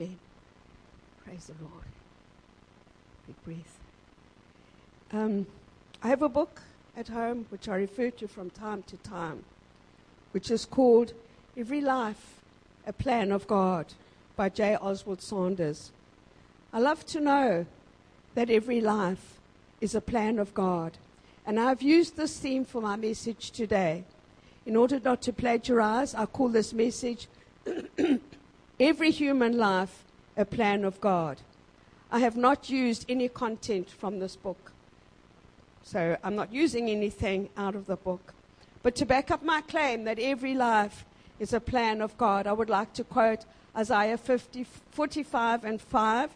Amen. Praise the Lord. Big breath. Um, I have a book at home which I refer to from time to time, which is called Every Life a Plan of God by J. Oswald Sanders. I love to know that every life is a plan of God. And I've used this theme for my message today. In order not to plagiarize, I call this message Every Human Life a Plan of God. I have not used any content from this book. So I'm not using anything out of the book. But to back up my claim that every life is a plan of God, I would like to quote Isaiah 50, 45 and 5.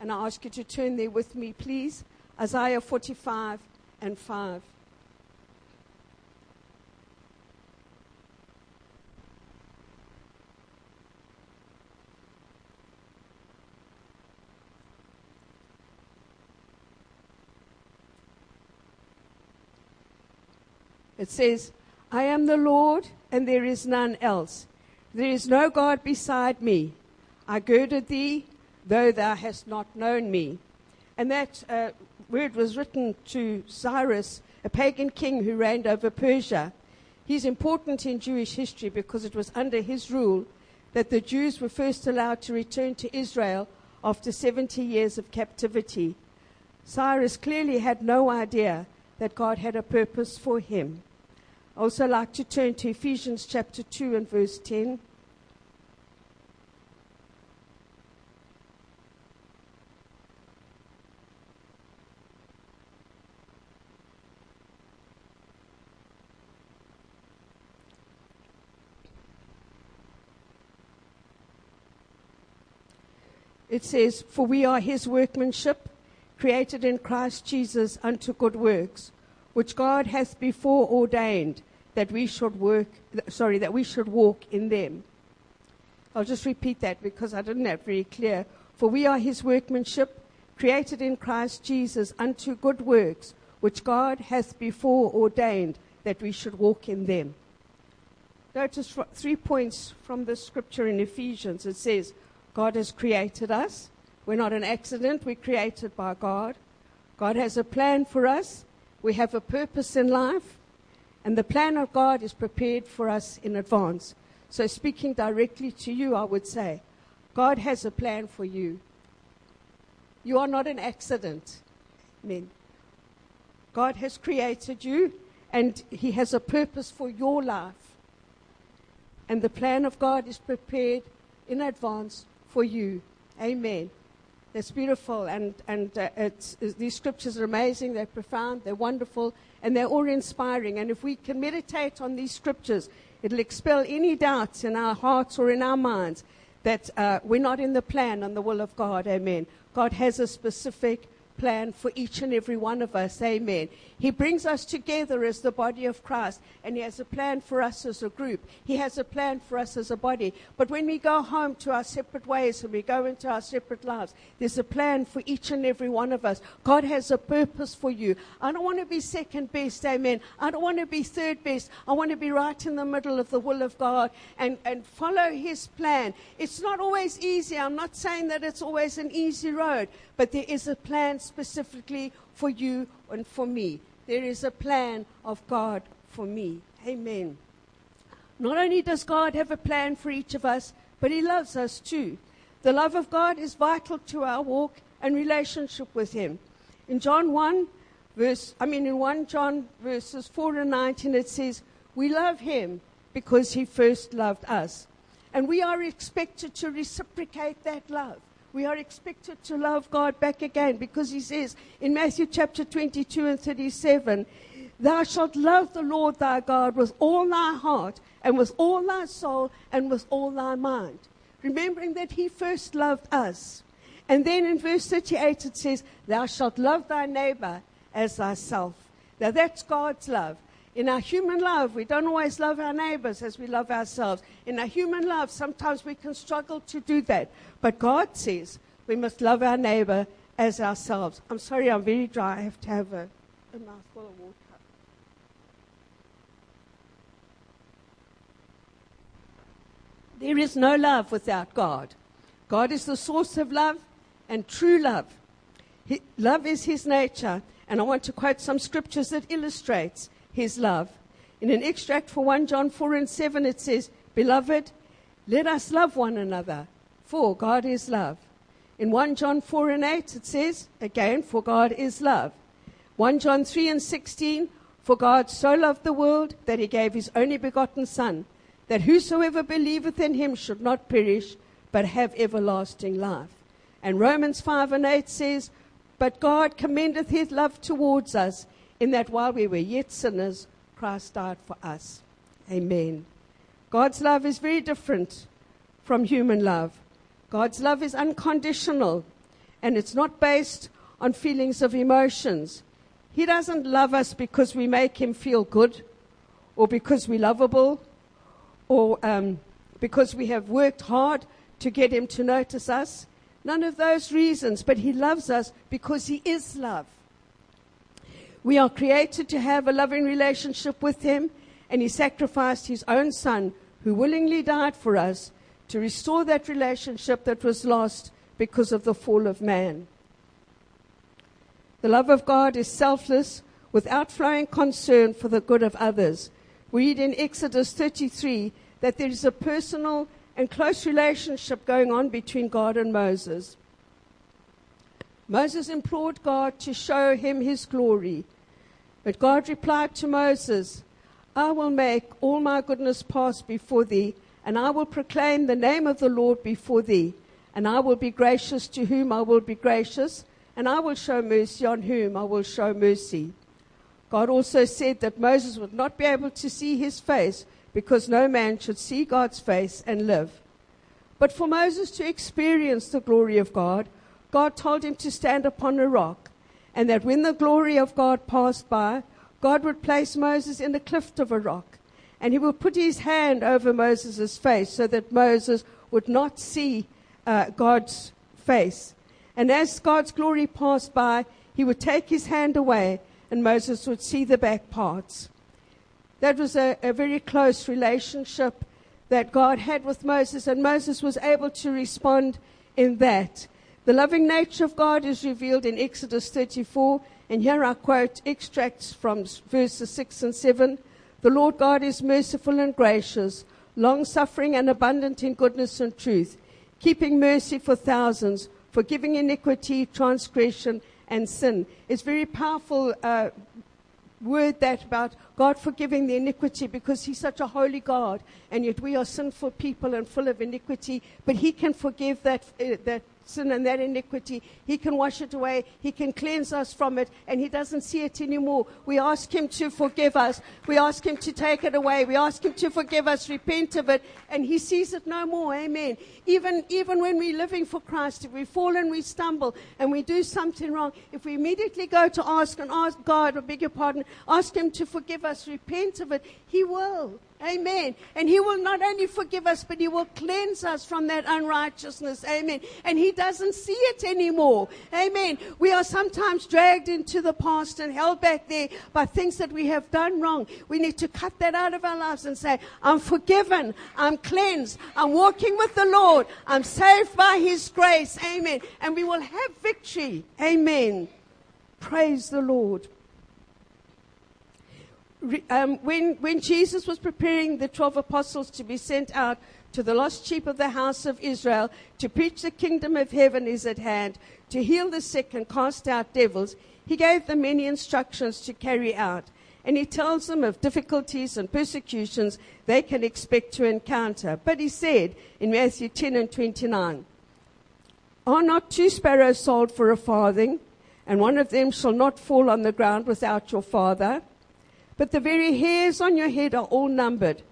And I ask you to turn there with me, please. Isaiah 45 and 5. It says, I am the Lord, and there is none else. There is no God beside me. I girded thee, though thou hast not known me. And that uh, word was written to Cyrus, a pagan king who reigned over Persia. He's important in Jewish history because it was under his rule that the Jews were first allowed to return to Israel after 70 years of captivity. Cyrus clearly had no idea that God had a purpose for him. I also like to turn to Ephesians chapter 2 and verse 10. It says, For we are his workmanship, created in Christ Jesus unto good works, which God has before ordained that we should work, sorry, that we should walk in them. I'll just repeat that because I didn't have very clear. For we are his workmanship, created in Christ Jesus unto good works, which God hath before ordained that we should walk in them. Notice three points from the scripture in Ephesians. It says, God has created us. We're not an accident, we're created by God. God has a plan for us. We have a purpose in life, and the plan of God is prepared for us in advance. So, speaking directly to you, I would say, God has a plan for you. You are not an accident. men. God has created you, and He has a purpose for your life. And the plan of God is prepared in advance for you. Amen. It's beautiful, and, and uh, it's, it's, these scriptures are amazing, they're profound, they're wonderful, and they're all inspiring. And if we can meditate on these scriptures, it'll expel any doubts in our hearts or in our minds that uh, we're not in the plan and the will of God. Amen. God has a specific plan for each and every one of us. Amen. He brings us together as the body of Christ, and He has a plan for us as a group. He has a plan for us as a body. But when we go home to our separate ways and we go into our separate lives, there's a plan for each and every one of us. God has a purpose for you. I don't want to be second best. Amen. I don't want to be third best. I want to be right in the middle of the will of God and, and follow His plan. It's not always easy. I'm not saying that it's always an easy road, but there is a plan specifically for you and for me. There is a plan of God for me. Amen. Not only does God have a plan for each of us, but He loves us too. The love of God is vital to our walk and relationship with Him. In John 1, verse, I mean, in 1 John verses 4 and 19, it says, We love Him because He first loved us. And we are expected to reciprocate that love we are expected to love God back again because he says in Matthew chapter 22 and 37, Thou shalt love the Lord thy God with all thy heart and with all thy soul and with all thy mind. Remembering that he first loved us. And then in verse 38 it says, Thou shalt love thy neighbor as thyself. Now that's God's love. In our human love, we don't always love our neighbors as we love ourselves. In our human love, sometimes we can struggle to do that. But God says we must love our neighbor as ourselves. I'm sorry, I'm very dry. I have to have a, a mouthful of water. There is no love without God. God is the source of love and true love. He, love is his nature, and I want to quote some scriptures that illustrates his love. In an extract for 1 John 4 and 7, it says, Beloved, let us love one another, for God is love. In 1 John 4 and 8, it says, again, for God is love. 1 John 3 and 16, for God so loved the world that he gave his only begotten Son, that whosoever believeth in him should not perish, but have everlasting life. And Romans 5 and 8 says, But God commendeth his love towards us, in that while we were yet sinners, Christ died for us. Amen. God's love is very different from human love. God's love is unconditional, and it's not based on feelings of emotions. He doesn't love us because we make him feel good, or because we're lovable, or um, because we have worked hard to get him to notice us. None of those reasons, but he loves us because he is love. We are created to have a loving relationship with him, and he sacrificed his own son, who willingly died for us, to restore that relationship that was lost because of the fall of man. The love of God is selfless, with outflowing concern for the good of others. We read in Exodus 33 that there is a personal and close relationship going on between God and Moses. Moses implored God to show him his glory. But God replied to Moses, I will make all my goodness pass before thee, and I will proclaim the name of the Lord before thee. And I will be gracious to whom I will be gracious, and I will show mercy on whom I will show mercy. God also said that Moses would not be able to see his face because no man should see God's face and live. But for Moses to experience the glory of God, God told him to stand upon a rock, and that when the glory of God passed by, God would place Moses in the cleft of a rock, and he would put his hand over Moses' face so that Moses would not see uh, God's face. And as God's glory passed by, he would take his hand away, and Moses would see the back parts. That was a, a very close relationship that God had with Moses, and Moses was able to respond in that. The loving nature of God is revealed in Exodus 34, and here I quote extracts from verses 6 and 7. The Lord God is merciful and gracious, long suffering and abundant in goodness and truth, keeping mercy for thousands, forgiving iniquity, transgression, and sin. It's very powerful uh, word that about God forgiving the iniquity because He's such a holy God, and yet we are sinful people and full of iniquity. But He can forgive that, uh, that sin and that iniquity. He can wash it away. He can cleanse us from it, and He doesn't see it anymore. We ask Him to forgive us. We ask Him to take it away. We ask Him to forgive us, repent of it, and He sees it no more. Amen. Even, even when we're living for Christ, if we fall and we stumble and we do something wrong, if we immediately go to ask and ask God, I beg your pardon, ask Him to forgive us, repent of it, He will. Amen. And He will not only forgive us, but He will cleanse us from that unrighteousness. Amen. And He doesn't see it anymore. Amen. We are sometimes dragged into the past and held back there by things that we have done wrong. We need to cut that out of our lives and say, I'm forgiven. I'm cleansed. I'm walking with the Lord. I'm saved by His grace. Amen. And we will have victory. Amen. Praise the Lord um, when, when Jesus was preparing the 12 apostles to be sent out to the lost sheep of the house of Israel to preach the kingdom of heaven is at hand, to heal the sick and cast out devils, he gave them many instructions to carry out. And he tells them of difficulties and persecutions they can expect to encounter. But he said in Matthew 10 and 29, Are not two sparrows sold for a farthing, and one of them shall not fall on the ground without your father? But the very hairs on your head are all numbered.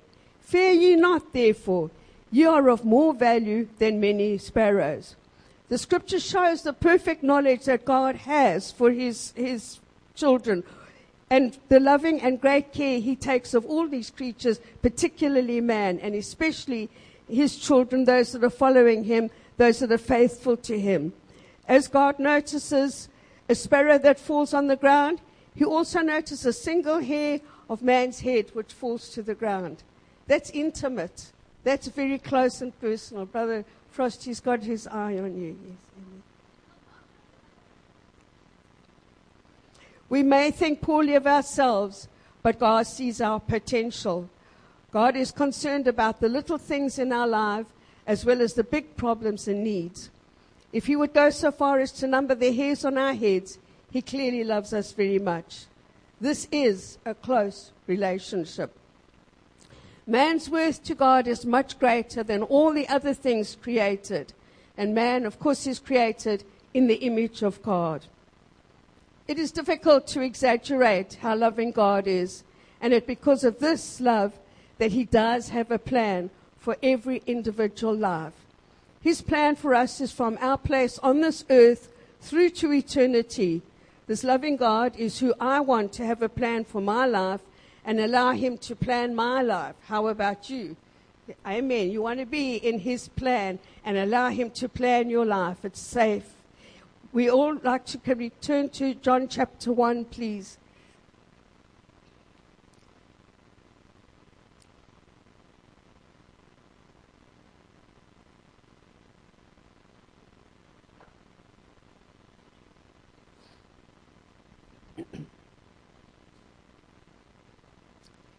Fear ye not, therefore. Ye are of more value than many sparrows. The scripture shows the perfect knowledge that God has for his, his children and the loving and great care he takes of all these creatures, particularly man, and especially his children, those that are following him, those that are faithful to him. As God notices a sparrow that falls on the ground, he also noticed a single hair of man's head which falls to the ground. That's intimate. That's very close and personal. Brother Frosty's got his eye on you. Yes. We may think poorly of ourselves, but God sees our potential. God is concerned about the little things in our life as well as the big problems and needs. If He would go so far as to number the hairs on our heads, He clearly loves us very much. This is a close relationship. Man's worth to God is much greater than all the other things created. And man, of course, is created in the image of God. It is difficult to exaggerate how loving God is, and it's because of this love that He does have a plan for every individual life. His plan for us is from our place on this earth through to eternity. This loving God is who I want to have a plan for my life and allow Him to plan my life. How about you? Amen. You want to be in His plan and allow Him to plan your life. It's safe. We all like to can we turn to John chapter 1, please.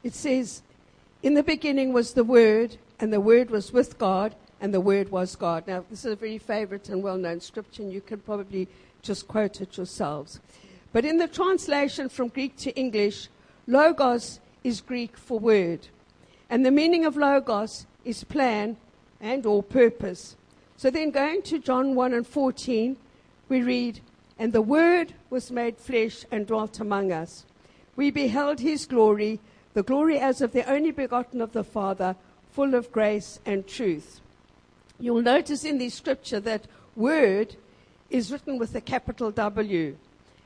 It says, In the beginning was the Word, and the Word was with God, and the Word was God. Now, this is a very favorite and well known scripture, and you can probably just quote it yourselves. But in the translation from Greek to English, logos is Greek for word. And the meaning of logos is plan and or purpose. So then going to John 1 and 14, we read, And the word was made flesh and dwelt among us. We beheld his glory, the glory as of the only begotten of the Father, full of grace and truth. You'll notice in the scripture that word is written with a capital W,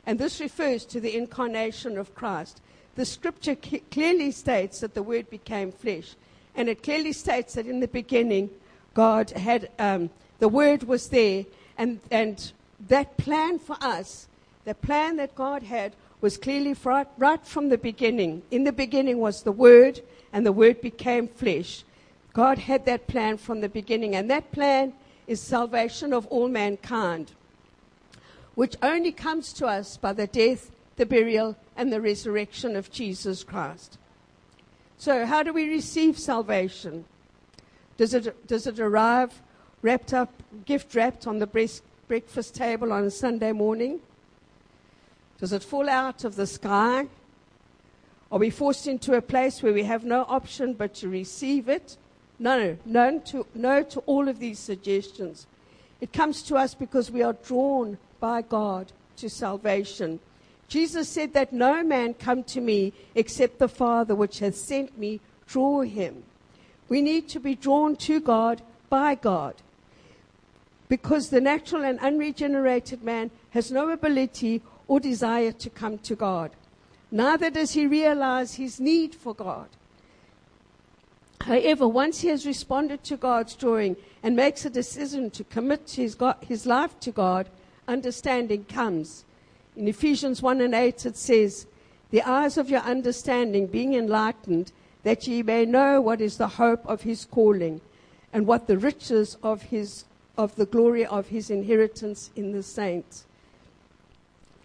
and this refers to the incarnation of Christ. The scripture clearly states that the word became flesh, and it clearly states that in the beginning, God had, um, the word was there, and, and that plan for us, the plan that God had, was clearly right, right from the beginning. In the beginning was the Word, and the Word became flesh. God had that plan from the beginning, and that plan is salvation of all mankind, which only comes to us by the death, the burial, and the resurrection of Jesus Christ. So, how do we receive salvation? Does it, does it arrive wrapped up, gift wrapped on the breakfast table on a Sunday morning? Does it fall out of the sky? Are we forced into a place where we have no option but to receive it? No, no to, no to all of these suggestions. It comes to us because we are drawn by God to salvation. Jesus said that no man come to me except the Father which has sent me draw him. We need to be drawn to God by God. Because the natural and unregenerated man has no ability or desire to come to God. Neither does he realize his need for God. However, once he has responded to God's drawing and makes a decision to commit his, God, his life to God, understanding comes. In Ephesians 1 and 8, it says, The eyes of your understanding being enlightened, that ye may know what is the hope of his calling, and what the riches of, his, of the glory of his inheritance in the saints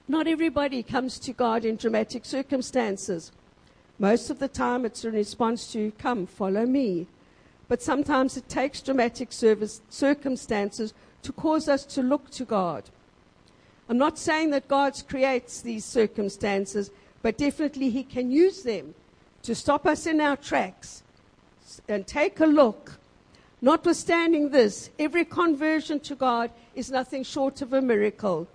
not everybody comes to God in dramatic circumstances. Most of the time, it's in response to, Come, follow me. But sometimes it takes dramatic service, circumstances to cause us to look to God. I'm not saying that God creates these circumstances, but definitely He can use them to stop us in our tracks and take a look. Notwithstanding this, every conversion to God is nothing short of a miracle.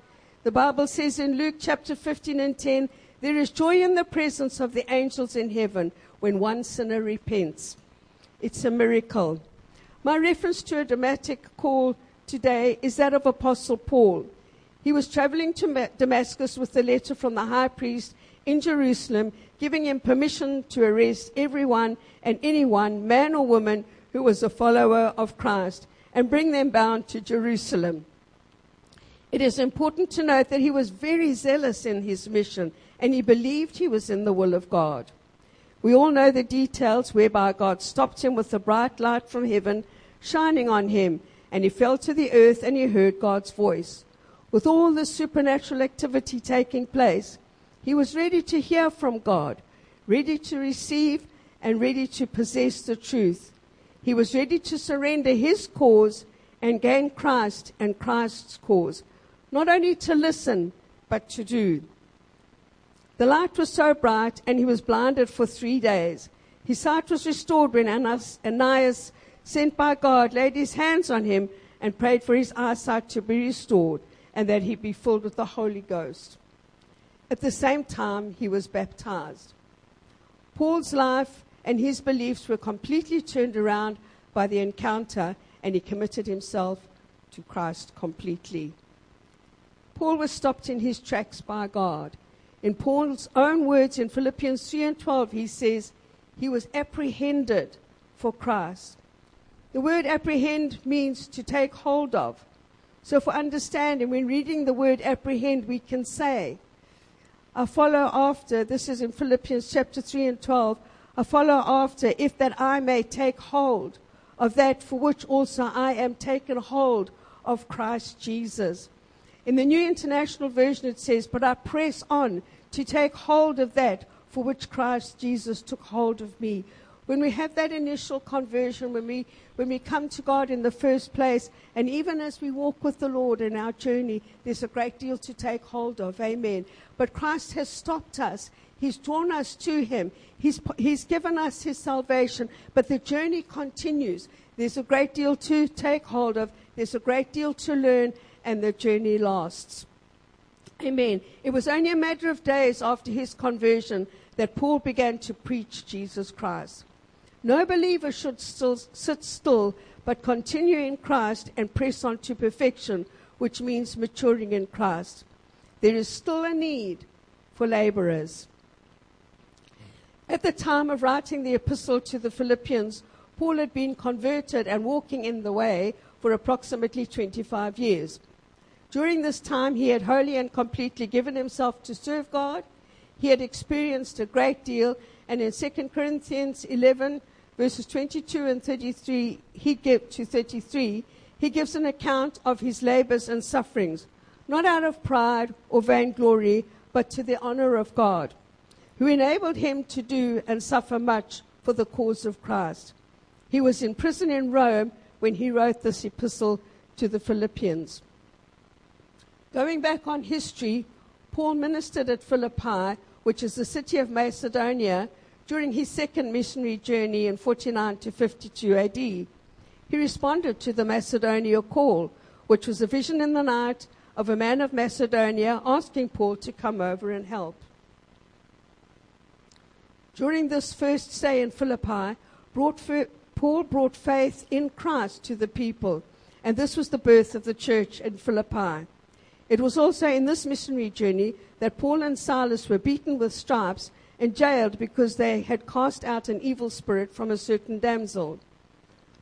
The Bible says in Luke chapter 15 and 10, there is joy in the presence of the angels in heaven when one sinner repents. It's a miracle. My reference to a dramatic call today is that of Apostle Paul. He was traveling to Damascus with a letter from the high priest in Jerusalem, giving him permission to arrest everyone and anyone, man or woman, who was a follower of Christ, and bring them bound to Jerusalem. It is important to note that he was very zealous in his mission and he believed he was in the will of God. We all know the details whereby God stopped him with a bright light from heaven shining on him and he fell to the earth and he heard God's voice. With all this supernatural activity taking place, he was ready to hear from God, ready to receive, and ready to possess the truth. He was ready to surrender his cause and gain Christ and Christ's cause, not only to listen, but to do. The light was so bright, and he was blinded for three days. His sight was restored when Ananias, sent by God, laid his hands on him and prayed for his eyesight to be restored and that he be filled with the Holy Ghost. At the same time, he was baptized. Paul's life and his beliefs were completely turned around by the encounter, and he committed himself to Christ completely. Paul was stopped in his tracks by God. In Paul's own words in Philippians 3 and 12, he says, He was apprehended for Christ. The word apprehend means to take hold of. So, for understanding, when reading the word apprehend, we can say, I follow after, this is in Philippians chapter 3 and 12, I follow after, if that I may take hold of that for which also I am taken hold of Christ Jesus. In the New International Version, it says, But I press on to take hold of that for which Christ Jesus took hold of me. When we have that initial conversion, when we, when we come to God in the first place, and even as we walk with the Lord in our journey, there's a great deal to take hold of. Amen. But Christ has stopped us. He's drawn us to Him. He's, he's given us His salvation. But the journey continues. There's a great deal to take hold of. There's a great deal to learn, and the journey lasts. Amen. It was only a matter of days after his conversion that Paul began to preach Jesus Christ. No believer should still sit still, but continue in Christ and press on to perfection, which means maturing in Christ. There is still a need for laborers. At the time of writing the epistle to the Philippians, Paul had been converted and walking in the way for approximately 25 years. During this time, he had wholly and completely given himself to serve God. He had experienced a great deal, and in 2 Corinthians 11, verses 22 and 33, he to 33, he gives an account of his labors and sufferings, not out of pride or vainglory, but to the honor of God, who enabled him to do and suffer much for the cause of Christ. He was in prison in Rome when he wrote this epistle to the Philippians. Going back on history, Paul ministered at Philippi, which is the city of Macedonia, during his second missionary journey in 49 to 52 AD. He responded to the Macedonia call, which was a vision in the night of a man of Macedonia asking Paul to come over and help. During this first stay in Philippi, brought Paul brought faith in Christ to the people, and this was the birth of the church in Philippi. It was also in this missionary journey that Paul and Silas were beaten with stripes and jailed because they had cast out an evil spirit from a certain damsel.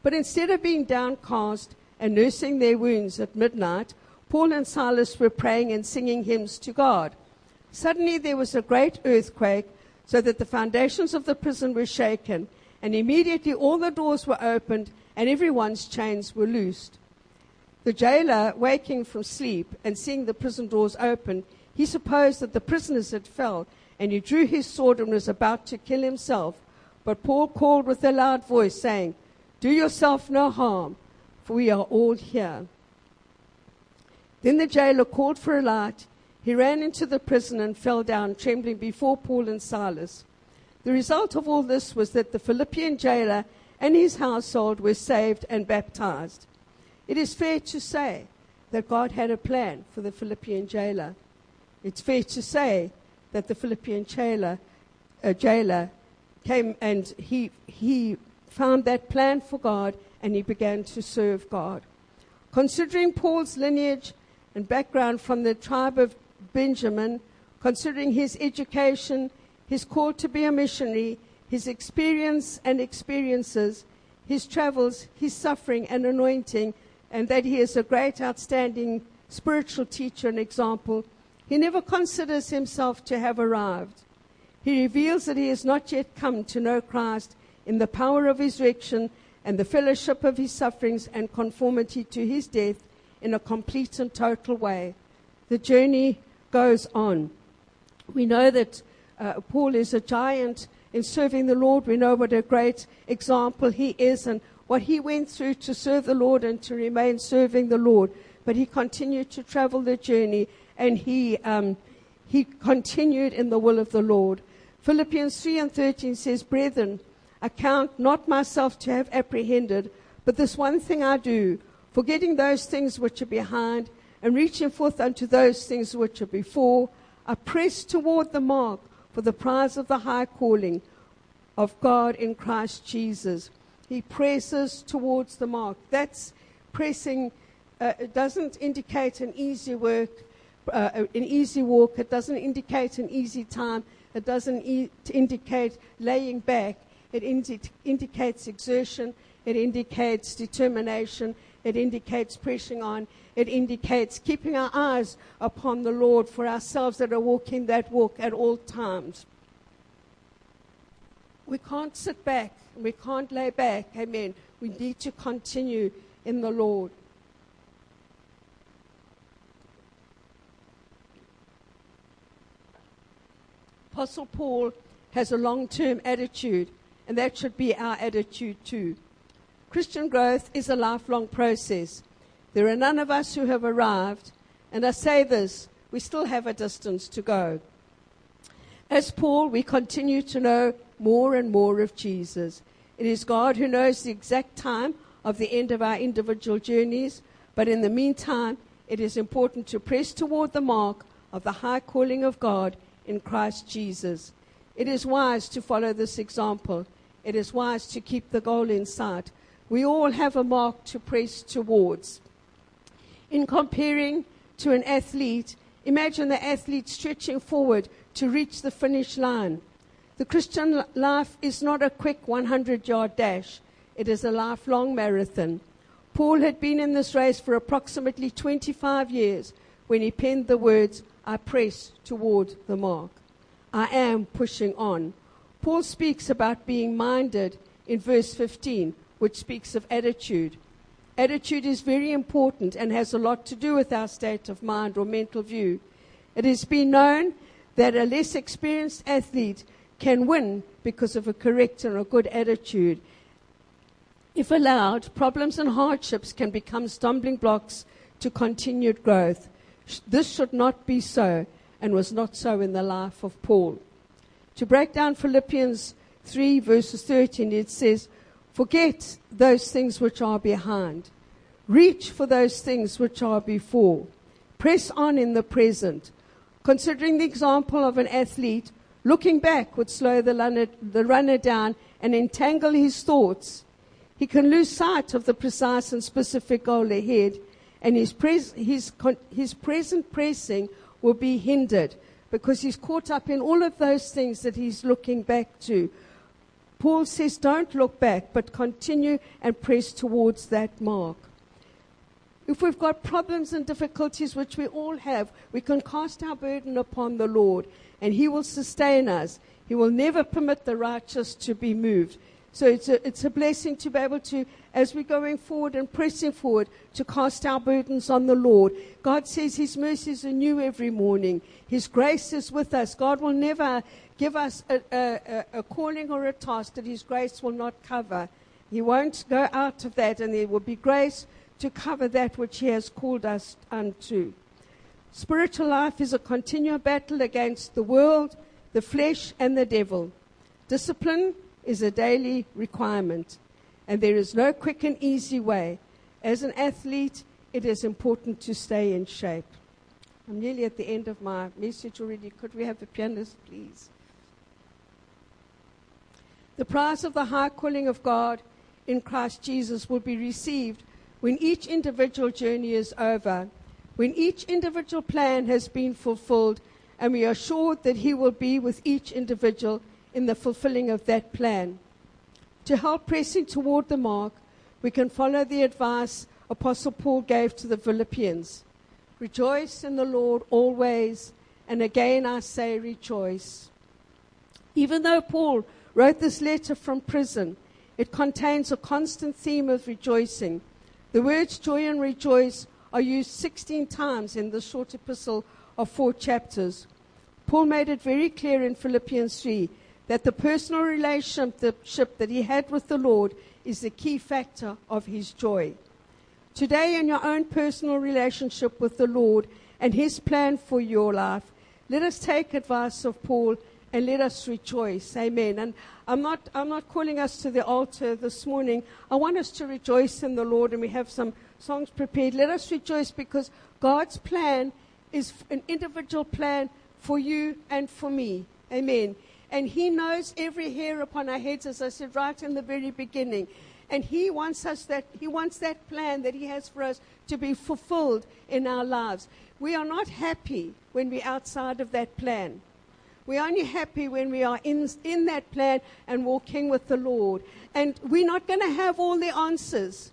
But instead of being downcast and nursing their wounds at midnight, Paul and Silas were praying and singing hymns to God. Suddenly there was a great earthquake, so that the foundations of the prison were shaken, and immediately all the doors were opened, and everyone's chains were loosed. The jailer, waking from sleep and seeing the prison doors open, he supposed that the prisoners had fell and he drew his sword and was about to kill himself. But Paul called with a loud voice, saying, Do yourself no harm, for we are all here. Then the jailer called for a light. He ran into the prison and fell down, trembling before Paul and Silas. The result of all this was that the Philippian jailer and his household were saved and baptized. It is fair to say that God had a plan for the Philippian jailer. It's fair to say that the Philippian jailer, uh, jailer came and he, he found that plan for God and he began to serve God. Considering Paul's lineage and background from the tribe of Benjamin, considering his education, his call to be a missionary, his experience and experiences, his travels, his suffering and anointing, and that he is a great, outstanding spiritual teacher and example, he never considers himself to have arrived. He reveals that he has not yet come to know Christ in the power of his resurrection and the fellowship of his sufferings and conformity to his death in a complete and total way. The journey goes on. We know that uh, Paul is a giant in serving the Lord. We know what a great example he is and what he went through to serve the Lord and to remain serving the Lord. But he continued to travel the journey and he, um, he continued in the will of the Lord. Philippians 3 and 13 says, Brethren, I count not myself to have apprehended, but this one thing I do, forgetting those things which are behind and reaching forth unto those things which are before, I press toward the mark for the prize of the high calling of God in Christ Jesus. He presses towards the mark. That's pressing. Uh, it doesn't indicate an easy work, uh, an easy walk. It doesn't indicate an easy time. It doesn't e- indicate laying back. It indi- indicates exertion. It indicates determination. It indicates pressing on. It indicates keeping our eyes upon the Lord for ourselves that are walking that walk at all times. We can't sit back. We can't lay back. Amen. We need to continue in the Lord. Apostle Paul has a long term attitude, and that should be our attitude too. Christian growth is a lifelong process. There are none of us who have arrived, and I say this, we still have a distance to go. As Paul, we continue to know more and more of Jesus. It is God who knows the exact time of the end of our individual journeys, but in the meantime, it is important to press toward the mark of the high calling of God in Christ Jesus. It is wise to follow this example. It is wise to keep the goal in sight. We all have a mark to press towards. In comparing to an athlete, imagine the athlete stretching forward to reach the finish line. The Christian life is not a quick 100 yard dash, it is a lifelong marathon. Paul had been in this race for approximately 25 years when he penned the words, I press toward the mark. I am pushing on. Paul speaks about being minded in verse 15, which speaks of attitude. Attitude is very important and has a lot to do with our state of mind or mental view. It has been known that a less experienced athlete can win because of a correct and a good attitude. If allowed, problems and hardships can become stumbling blocks to continued growth. This should not be so and was not so in the life of Paul. To break down Philippians 3, verses 13, it says, Forget those things which are behind. Reach for those things which are before. Press on in the present. Considering the example of an athlete, looking back would slow the runner, the runner down and entangle his thoughts. He can lose sight of the precise and specific goal ahead, and his, pres- his, con- his present pressing will be hindered because he's caught up in all of those things that he's looking back to. Paul says, don't look back, but continue and press towards that mark. If we've got problems and difficulties, which we all have, we can cast our burden upon the Lord, and He will sustain us. He will never permit the righteous to be moved. So it's a, it's a blessing to be able to, as we're going forward and pressing forward, to cast our burdens on the Lord. God says His mercies are new every morning. His grace is with us. God will never give us a, a, a calling or a task that His grace will not cover. He won't go out of that, and there will be grace to cover that which He has called us unto. Spiritual life is a continual battle against the world, the flesh, and the devil. Discipline is a daily requirement, and there is no quick and easy way. As an athlete, it is important to stay in shape. I'm nearly at the end of my message already. Could we have the pianist, please? The prize of the high calling of God in Christ Jesus will be received when each individual journey is over, when each individual plan has been fulfilled, and we are assured that He will be with each individual in the fulfilling of that plan. To help pressing toward the mark, we can follow the advice Apostle Paul gave to the Philippians Rejoice in the Lord always, and again I say rejoice. Even though Paul wrote this letter from prison, It contains a constant theme of rejoicing. The words joy and rejoice are used 16 times in the short epistle of four chapters. Paul made it very clear in Philippians 3 that the personal relationship that he had with the Lord is the key factor of his joy. Today, in your own personal relationship with the Lord and his plan for your life, let us take advice of Paul and let us rejoice. Amen. And I'm not, I'm not calling us to the altar this morning. I want us to rejoice in the Lord, and we have some songs prepared. Let us rejoice because God's plan is an individual plan for you and for me. Amen. And He knows every hair upon our heads, as I said right in the very beginning. And He wants us that He wants that plan that He has for us to be fulfilled in our lives. We are not happy when we're outside of that plan. We're only happy when we are in, in that plan and walking with the Lord. And we're not going to have all the answers.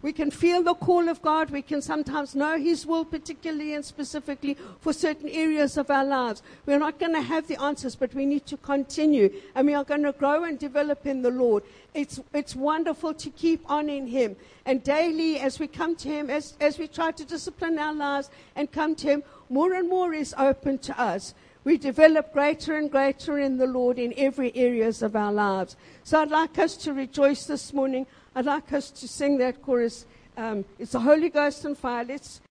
We can feel the call of God. We can sometimes know His will, particularly and specifically for certain areas of our lives. We're not going to have the answers, but we need to continue. And we are going to grow and develop in the Lord. It's, it's wonderful to keep on in Him. And daily, as we come to Him, as, as we try to discipline our lives and come to Him, more and more is open to us we develop greater and greater in the Lord in every areas of our lives. So I'd like us to rejoice this morning. I'd like us to sing that chorus. Um, it's the Holy Ghost and fire. Let's